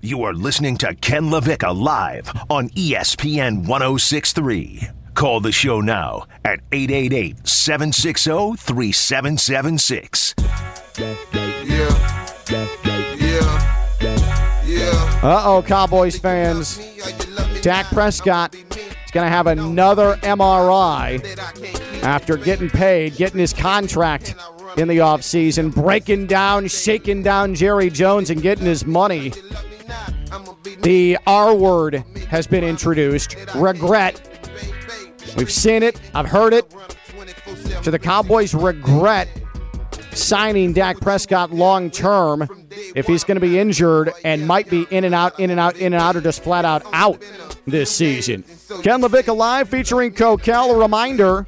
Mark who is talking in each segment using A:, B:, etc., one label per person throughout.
A: You are listening to Ken LaVicka live on ESPN 1063. Call the show now at 888 760 3776.
B: Uh oh, Cowboys fans. Dak Prescott is going to have another MRI after getting paid, getting his contract in the offseason, breaking down, shaking down Jerry Jones, and getting his money. The R word has been introduced regret. We've seen it, I've heard it. To the Cowboys regret signing Dak Prescott long term if he's going to be injured and might be in and out, in and out, in and out, or just flat out out this season. Ken LaVicka Live featuring Kokell. A reminder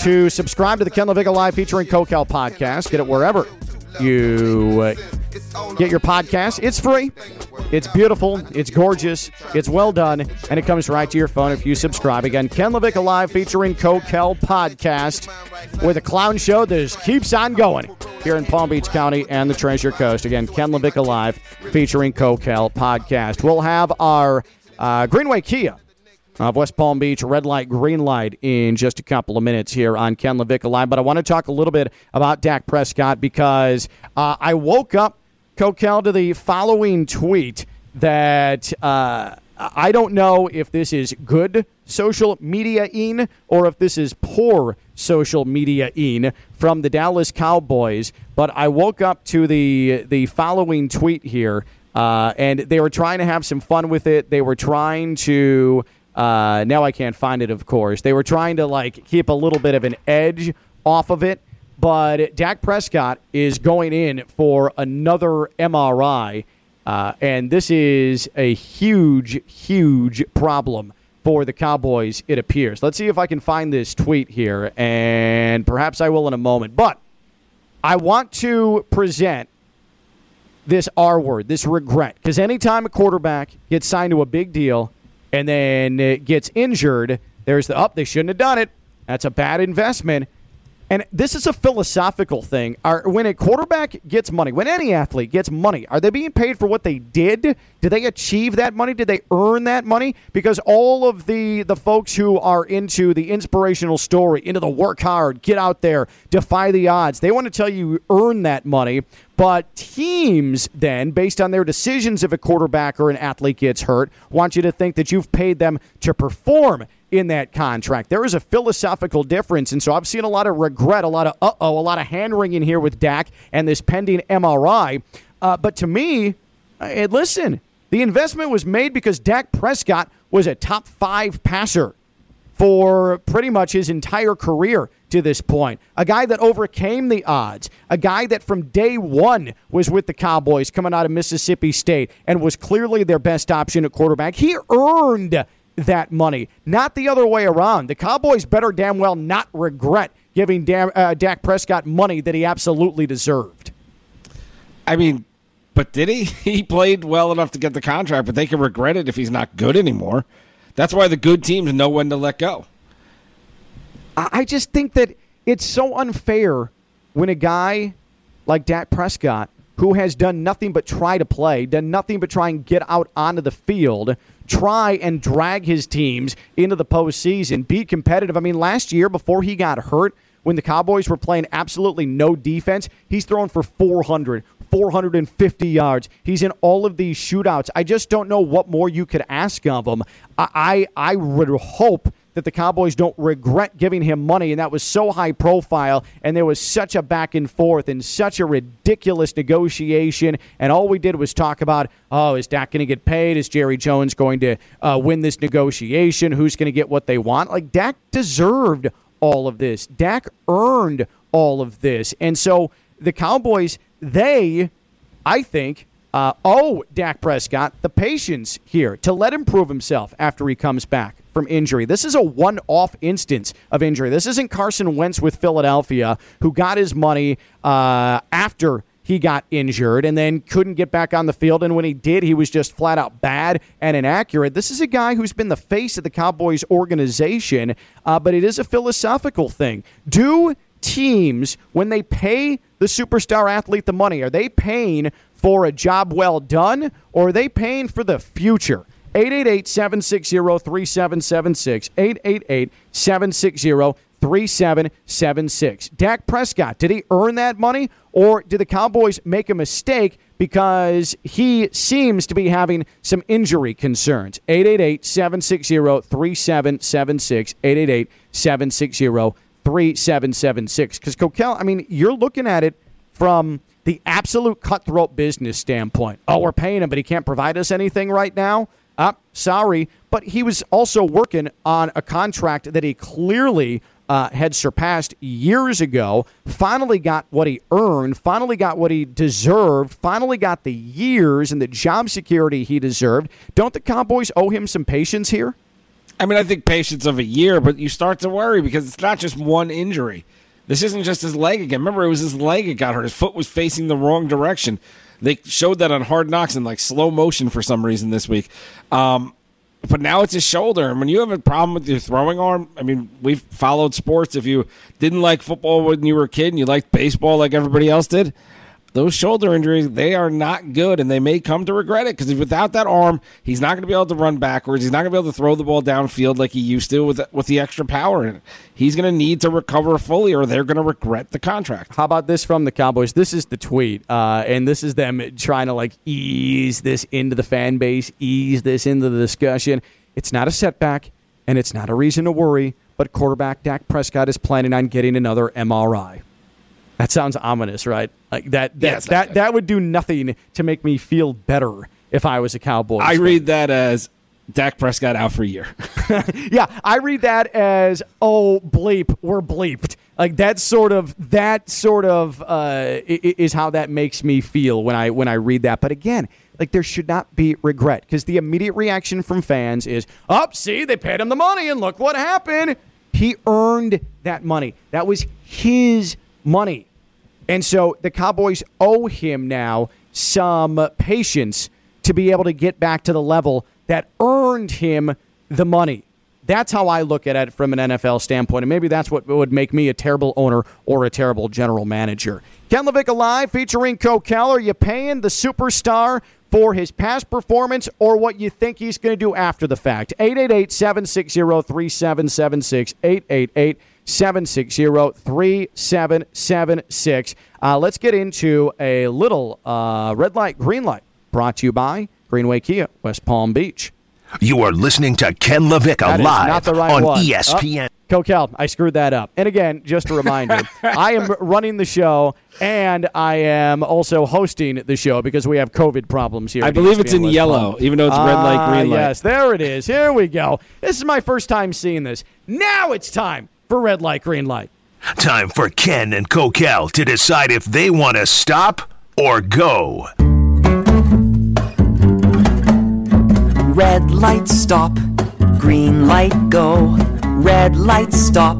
B: to subscribe to the Ken LaVicka Live featuring Kokell podcast. Get it wherever you get your podcast. It's free. It's beautiful. It's gorgeous. It's well done. And it comes right to your phone if you subscribe. Again, Ken LaVicka Live featuring Kokell podcast with a clown show that just keeps on going here in Palm Beach County and the Treasure Coast. Again, Ken LaVicka Live featuring Kokell podcast. We'll have our uh, Greenway Kia of West Palm Beach, red light, green light in just a couple of minutes here on Ken LaVicka Live. But I want to talk a little bit about Dak Prescott because uh, I woke up, Kokell, to the following tweet that uh, I don't know if this is good social media in or if this is poor social media in from the Dallas Cowboys. But I woke up to the the following tweet here. Uh, and they were trying to have some fun with it. They were trying to uh, now I can't find it, of course. They were trying to like keep a little bit of an edge off of it, but Dak Prescott is going in for another MRI, uh, and this is a huge, huge problem for the Cowboys. It appears. Let's see if I can find this tweet here, and perhaps I will in a moment. But I want to present this R word, this regret, because anytime a quarterback gets signed to a big deal and then gets injured, there's the up. they shouldn't have done it. That's a bad investment. And this is a philosophical thing. Are, when a quarterback gets money, when any athlete gets money, are they being paid for what they did? Did they achieve that money? Did they earn that money? Because all of the the folks who are into the inspirational story, into the work hard, get out there, defy the odds, they want to tell you you earn that money. But teams then, based on their decisions if a quarterback or an athlete gets hurt, want you to think that you've paid them to perform in that contract. There is a philosophical difference. And so I've seen a lot of regret, a lot of uh oh, a lot of hand wringing here with Dak and this pending MRI. Uh, but to me, uh, listen, the investment was made because Dak Prescott was a top five passer for pretty much his entire career to this point. A guy that overcame the odds, a guy that from day one was with the Cowboys coming out of Mississippi State and was clearly their best option at quarterback. He earned that money, not the other way around. The Cowboys better damn well not regret giving Dam, uh, Dak Prescott money that he absolutely deserved.
C: I mean, but did he? He played well enough to get the contract, but they can regret it if he's not good anymore. That's why the good teams know when to let go.
B: I just think that it's so unfair when a guy like Dak Prescott, who has done nothing but try to play, done nothing but try and get out onto the field, try and drag his teams into the postseason, be competitive. I mean, last year before he got hurt, when the Cowboys were playing absolutely no defense, he's thrown for 400, 450 yards. He's in all of these shootouts. I just don't know what more you could ask of him. I, I, I would hope that the Cowboys don't regret giving him money, and that was so high profile, and there was such a back and forth and such a ridiculous negotiation, and all we did was talk about, oh, is Dak going to get paid? Is Jerry Jones going to uh, win this negotiation? Who's going to get what they want? Like Dak deserved all of this. Dak earned all of this, and so the Cowboys, they, I think, uh, owe Dak Prescott the patience here to let him prove himself after he comes back from injury. This is a one off instance of injury. This isn't Carson Wentz with Philadelphia, who got his money uh, after he got injured and then couldn't get back on the field. And when he did, he was just flat out bad and inaccurate. This is a guy who's been the face of the Cowboys organization, uh, but it is a philosophical thing. Do teams, when they pay the superstar athlete the money, are they paying for a job well done, or are they paying for the future? 888 760 3776. 888 760 3776. Dak Prescott, did he earn that money, or did the Cowboys make a mistake because he seems to be having some injury concerns? 888 760 3776. 888 760 3776. Because, Kokell, I mean, you're looking at it from the absolute cutthroat business standpoint. Oh, we're paying him, but he can't provide us anything right now. Uh, sorry. But he was also working on a contract that he clearly uh, had surpassed years ago. Finally got what he earned, finally got what he deserved, finally got the years and the job security he deserved. Don't the Cowboys owe him some patience here?
C: I mean, I think patience of a year, but you start to worry because it's not just one injury. This isn't just his leg again. Remember, it was his leg that got hurt. His foot was facing the wrong direction. They showed that on Hard Knocks in like slow motion for some reason this week. Um, but now it's his shoulder. And when you have a problem with your throwing arm, I mean, we've followed sports. If you didn't like football when you were a kid and you liked baseball like everybody else did, those shoulder injuries, they are not good, and they may come to regret it because without that arm, he's not going to be able to run backwards. He's not going to be able to throw the ball downfield like he used to with with the extra power in it. He's going to need to recover fully, or they're going to regret the contract.
B: How about this from the Cowboys? This is the tweet, uh, and this is them trying to like ease this into the fan base, ease this into the discussion. It's not a setback, and it's not a reason to worry. But quarterback Dak Prescott is planning on getting another MRI. That sounds ominous, right? Like that that
C: Yes,
B: that, that would do nothing to make me feel better if I was a Cowboy.
C: I
B: fan.
C: read that as Dak Prescott out for a year.
B: Yeah, I read that as oh bleep, we're bleeped. Like that sort of that sort of uh, is how that makes me feel when I when I read that. But again, like there should not be regret because the immediate reaction from fans is, "Up, see, they paid him the money, and look what happened. He earned that money. That was his money." And so the Cowboys owe him now some patience to be able to get back to the level that earned him the money. That's how I look at it from an NFL standpoint. And maybe that's what would make me a terrible owner or a terrible general manager. Ken LaVicka Live featuring Kokell. Are you paying the superstar for his past performance or what you think he's going to do after the fact? 888 760 3776. 888 760 3776. Uh, let's get into a little uh, red light, green light brought to you by Greenway Kia, West Palm Beach.
A: You are listening to Ken LaVicka
B: That is
A: live
B: not the right
A: on
B: one.
A: ESPN.
B: Oh, Kokell, I screwed that up. And again, just a reminder, I am running the show and I am also hosting the show because we have COVID problems here.
C: I
B: at
C: believe it's in
B: West
C: yellow,
B: Palm.
C: even though it's red light,
B: Ah,
C: green light.
B: Yes, there it is. Here we go. This is my first time seeing this. Now it's time for red light, green light.
A: Time for Ken and Kokell to decide if they want to stop or go.
D: Red light stop, green light go. Red light stop,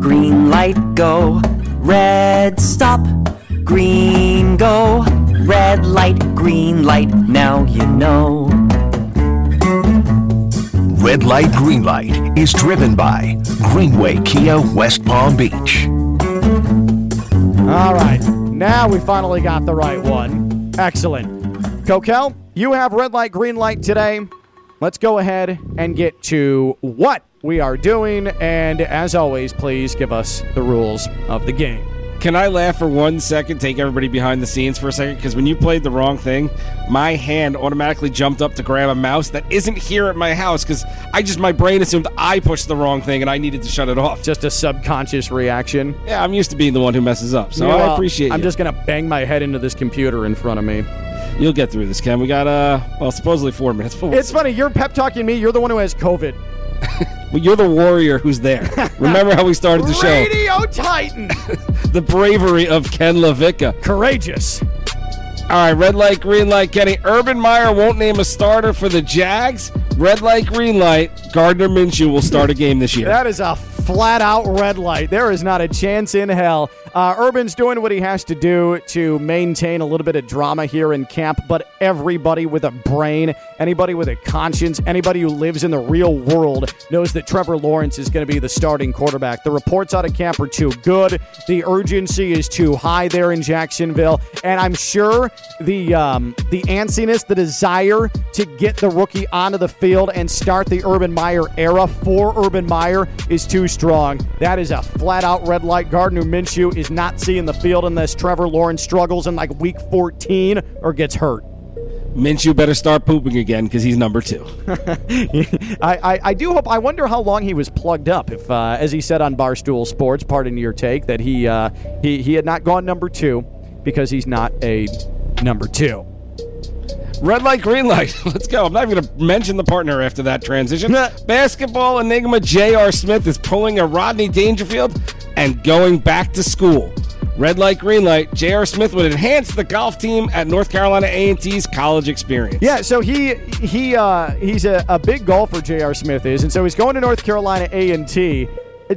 D: green light go. Red stop, green go. Red light, green light, now you know.
A: Red Light, Green Light is driven by Greenway Kia, West Palm Beach.
B: All right. Now we finally got the right one. Excellent. Kokell, you have red light, green light today. Let's go ahead and get to what we are doing. And as always, please give us the rules of the game.
C: Can I laugh for one second, take everybody behind the scenes for a second? Because when you played the wrong thing, my hand automatically jumped up to grab a mouse that isn't here at my house because I just, my brain assumed I pushed the wrong thing and I needed to shut it off.
B: Just a subconscious reaction.
C: Yeah, I'm used to being the one who messes up, so I appreciate
B: I'm
C: you.
B: just going to bang my head into this computer in front of me.
C: You'll get through this, Ken. We got, uh, well, supposedly four minutes, but
B: It's funny. You're pep talking me. You're the one who has COVID.
C: Well, you're the warrior who's there. Remember how we started the show?
B: Radio Titan.
C: The bravery of Ken LaVicka.
B: Courageous.
C: All right, red light, green light, Kenny. Urban Meyer won't name a starter for the Jags. Red light, green light. Gardner Minshew will start a game this year.
B: That is a flat out red light. There is not a chance in hell. Uh, Urban's doing what he has to do to maintain a little bit of drama here in camp, but everybody with a brain, anybody with a conscience, anybody who lives in the real world knows that Trevor Lawrence is going to be the starting quarterback. The reports out of camp are too good. The urgency is too high there in Jacksonville, and I'm sure the um, the antsiness, the desire to get the rookie onto the field and start the Urban Meyer era for Urban Meyer is too strong. That is a flat out red light. Gardner Minshew is not seeing the field unless Trevor Lawrence struggles in like week 14 or gets hurt.
C: Minshew better start pooping again because he's number two.
B: I, I, I, do hope. I wonder how long he was plugged up. If, uh, as he said on Barstool Sports, pardon your take, that he uh, he he had not gone number two because he's not a number two.
C: Red light, green light. Let's go. I'm not even going to mention the partner after that transition. Basketball enigma J.R. Smith is pulling a Rodney Dangerfield and going back to school. Red light, green light. J.R. Smith would enhance the golf team at North Carolina A&T's college experience.
B: Yeah, so he he uh, he's a, a big golfer. J.R. Smith is, and so he's going to North Carolina A&T.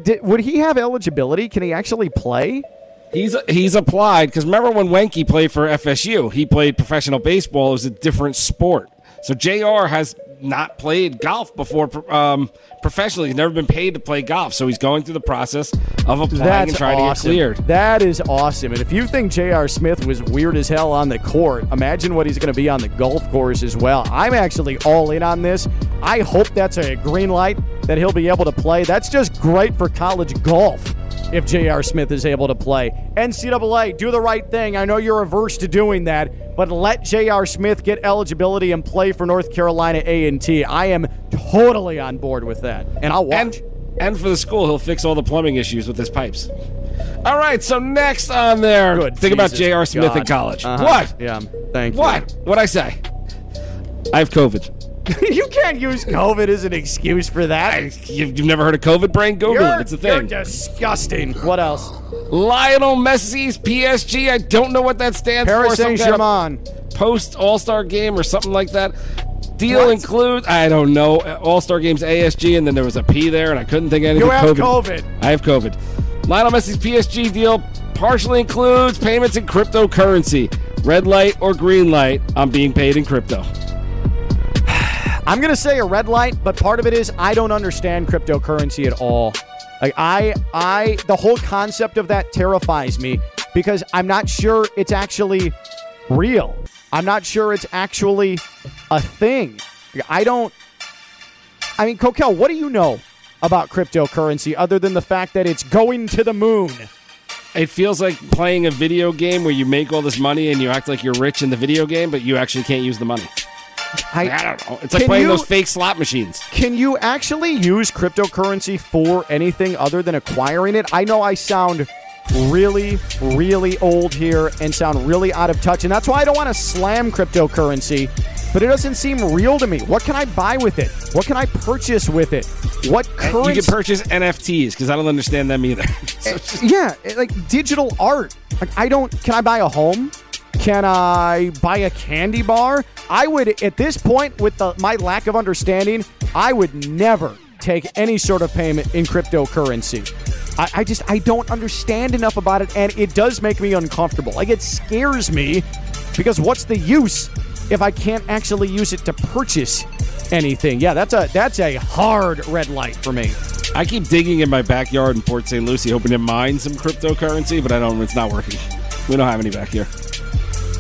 B: Did, would he have eligibility? Can he actually play?
C: He's he's applied because remember when Weinke played for FSU, he played professional baseball. It was a different sport. So Jr. has not played golf before um, professionally. He's never been paid to play golf, so he's going through the process of applying
B: That's
C: and trying
B: awesome.
C: to get cleared.
B: That is awesome. And if you think J.R. Smith was weird as hell on the court, imagine what he's going to be on the golf course as well. I'm actually all in on this. I hope that's a green light that he'll be able to play. That's just great for college golf if J.R. Smith is able to play. NCAA, do the right thing. I know you're averse to doing that, but let J.R. Smith get eligibility and play for North Carolina A&T. I am totally on board with that, and I'll watch.
C: And, and for the school, he'll fix all the plumbing issues with his pipes. All right, so next on there,
B: Good
C: think about
B: Jesus
C: J.R. Smith in college.
B: Uh-huh.
C: What?
B: Yeah, thank you.
C: What? What'd I say? I have COVID.
B: you can't use COVID as an excuse for that.
C: I, you've, you've never heard of COVID brain? Google
B: you're,
C: it. It's a
B: you're
C: thing.
B: disgusting. What else?
C: Lionel Messi's PSG. I don't know what that stands
B: Paris
C: for. Some
B: Saint-Germain.
C: Post All Star game or something like that. Deal
B: What?
C: includes I don't know uh, All Star games ASG and then there was a P there and I couldn't think of anything.
B: You have
C: COVID.
B: COVID.
C: I have COVID. Lionel Messi's PSG deal partially includes payments in cryptocurrency. Red light or green light, I'm being paid in crypto.
B: I'm gonna say a red light, but part of it is I don't understand cryptocurrency at all. Like I, I, the whole concept of that terrifies me because I'm not sure it's actually real. I'm not sure it's actually a thing. I don't. I mean, Kokell, what do you know about cryptocurrency other than the fact that it's going to the moon?
C: It feels like playing a video game where you make all this money and you act like you're rich in the video game, but you actually can't use the money. I don't know. It's like playing
B: you-
C: those fake slot machines.
B: Can you actually use cryptocurrency for anything other than acquiring it? I know I sound really, really old here and sound really out of touch, and that's why I don't want to slam cryptocurrency, but it doesn't seem real to me. What can I buy with it? What can I purchase with it? What
C: You
B: currency?
C: can purchase NFTs because I don't understand them either. So just- eh,
B: yeah, eh, like digital art. Like I don't. Can I buy a home? Can I buy a candy bar? I would at this point, with the, my lack of understanding, I would never take any sort of payment in cryptocurrency. I, I just I don't understand enough about it, and it does make me uncomfortable. Like it scares me because what's the use if I can't actually use it to purchase anything? Yeah, that's a that's a hard red light for me.
C: I keep digging in my backyard in Port St. Lucie, hoping to mine some cryptocurrency, but I don't. It's not working. We don't have any back here.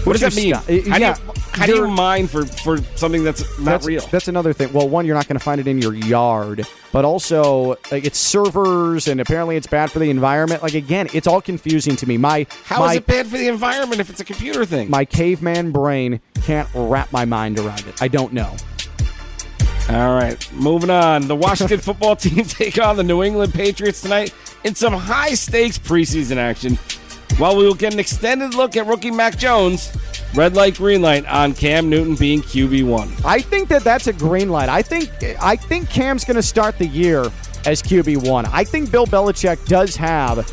C: What does that mean?
B: sta-
C: How,
B: yeah,
C: do you, how do you mine for, for something that's not
B: that's,
C: real?
B: That's another thing. Well, one, you're not going to find it in your yard, but also like it's servers, and apparently it's bad for the environment. Like again, it's all confusing to me. My
C: How is
B: my,
C: it bad for the environment if it's a computer thing?
B: my caveman brain can't wrap my mind around it. I don't know.
C: All right, moving on. The Washington football team take on the New England Patriots tonight in some high stakes preseason action. While we will get an extended look at rookie Mac Jones, red light, green light on Cam Newton being QB one.
B: I think that that's a green light. I think I think Cam's going to start the year as QB one. I think Bill Belichick does have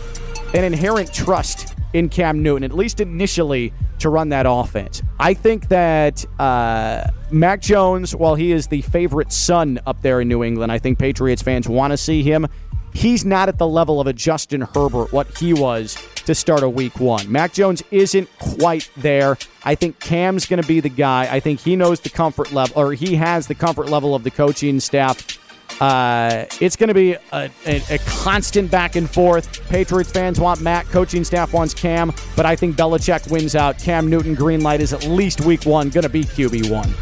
B: an inherent trust in Cam Newton, at least initially, to run that offense. I think that uh, Mac Jones, while he is the favorite son up there in New England, I think Patriots fans want to see him. He's not at the level of a Justin Herbert, what he was to start a week one. Mac Jones isn't quite there. I think Cam's going to be the guy. I think he knows the comfort level, or he has the comfort level of the coaching staff. Uh, it's going to be a, a, a, constant back and forth. Patriots fans want Matt, coaching staff wants Cam, but I think Belichick wins out. Cam Newton green light is at least week one, going to be QB one.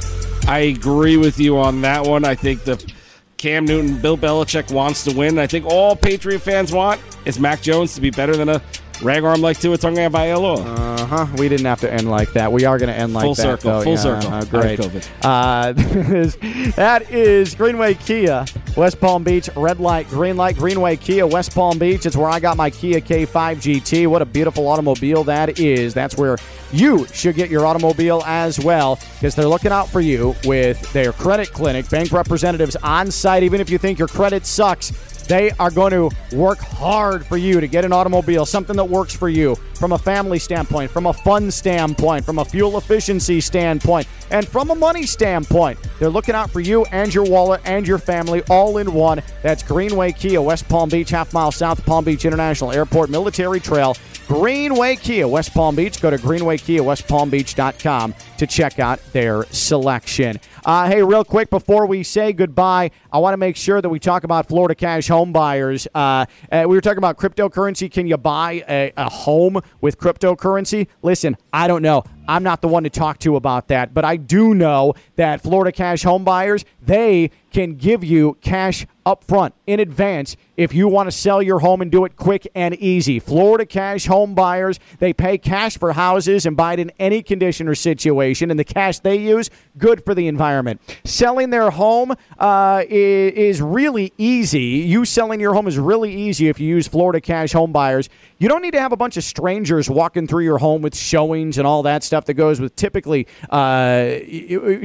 C: I agree with you on that one. I think the Cam Newton, Bill Belichick wants to win. I think all Patriot fans want is Mac Jones to be better than a rag arm like Tua Tagovailoa.
B: Uh huh. We didn't have to end like that. We are going to end like
C: full
B: that.
C: Circle,
B: though.
C: Full
B: yeah,
C: circle.
B: Uh, great. Uh, that is Greenway Kia, West Palm Beach, red light, green light, Greenway Kia, West Palm Beach. It's where I got my Kia K5 GT. What a beautiful automobile that is. That's where you should get your automobile as well because they're looking out for you with their credit clinic, bank representatives on site. Even if you think your credit sucks, they are going to work hard for you to get an automobile, something that works for you from a family standpoint, from a fun standpoint, from a fuel efficiency standpoint, and from a money standpoint. They're looking out for you and your wallet and your family all in one. That's Greenway Kia, West Palm Beach, half mile south Palm Beach International Airport, Military Trail. Greenway Kia, West Palm Beach. Go to greenwaykiawestpalmbeach.com to check out their selection. Uh, hey, real quick before we say goodbye, I want to make sure that we talk about Florida cash home buyers. Uh, uh, we were talking about cryptocurrency. Can you buy a, a home with cryptocurrency? Listen, I don't know. I'm not the one to talk to about that, but I do know that Florida cash home buyers, they can give you cash up front in advance if you want to sell your home and do it quick and easy. Florida cash home buyers, they pay cash for houses and buy it in any condition or situation, and the cash they use, good for the environment. Selling their home uh, is, really easy. You selling your home is really easy if you use Florida cash home buyers. You don't need to have a bunch of strangers walking through your home with showings and all that stuff that goes with typically uh,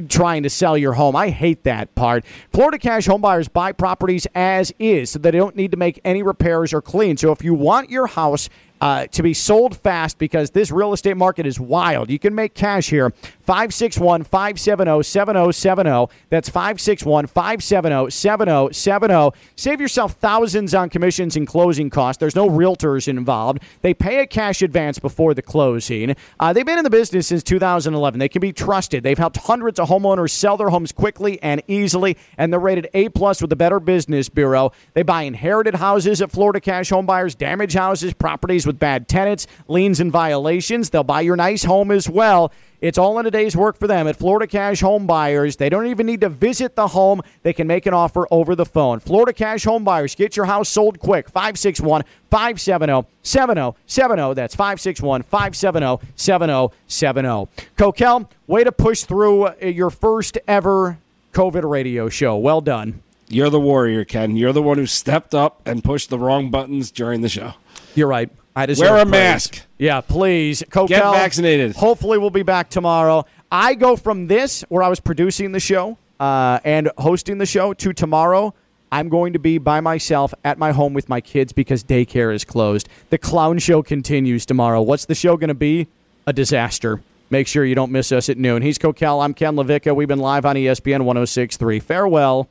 B: trying to sell your home. I hate that part. Florida cash homebuyers buy properties as is, so they don't need to make any repairs or clean. So if you want your house uh, to be sold fast because this real estate market is wild. You can make cash here. 561 570 7070. That's 561 570 7070. Save yourself thousands on commissions and closing costs. There's no realtors involved. They pay a cash advance before the closing. Uh, they've been in the business since 2011. They can be trusted. They've helped hundreds of homeowners sell their homes quickly and easily, and they're rated A plus with the Better Business Bureau. They buy inherited houses at Florida Cash Home Buyers, damaged houses, properties with bad tenants, liens, and violations. They'll buy your nice home as well. It's all in a day's work for them at Florida Cash Home Buyers. They don't even need to visit the home. They can make an offer over the phone. Florida Cash Home Buyers, get your house sold quick. 561 570 7070. That's 561 570 7070. Kokell, way to push through uh, your first ever COVID radio show. Well done.
C: You're the warrior, Ken. You're the one who stepped up and pushed the wrong buttons during the show.
B: You're right. I
C: Wear a
B: praise.
C: mask.
B: Yeah, please. Kokell,
C: Get vaccinated.
B: Hopefully, we'll be back tomorrow. I go from this, where I was producing the show uh, and hosting the show, to tomorrow. I'm going to be by myself at my home with my kids because daycare is closed. The clown show continues tomorrow. What's the show going to be? A disaster. Make sure you don't miss us at noon. He's Kokell. I'm Ken LaVicka. We've been live on ESPN 1063. Farewell.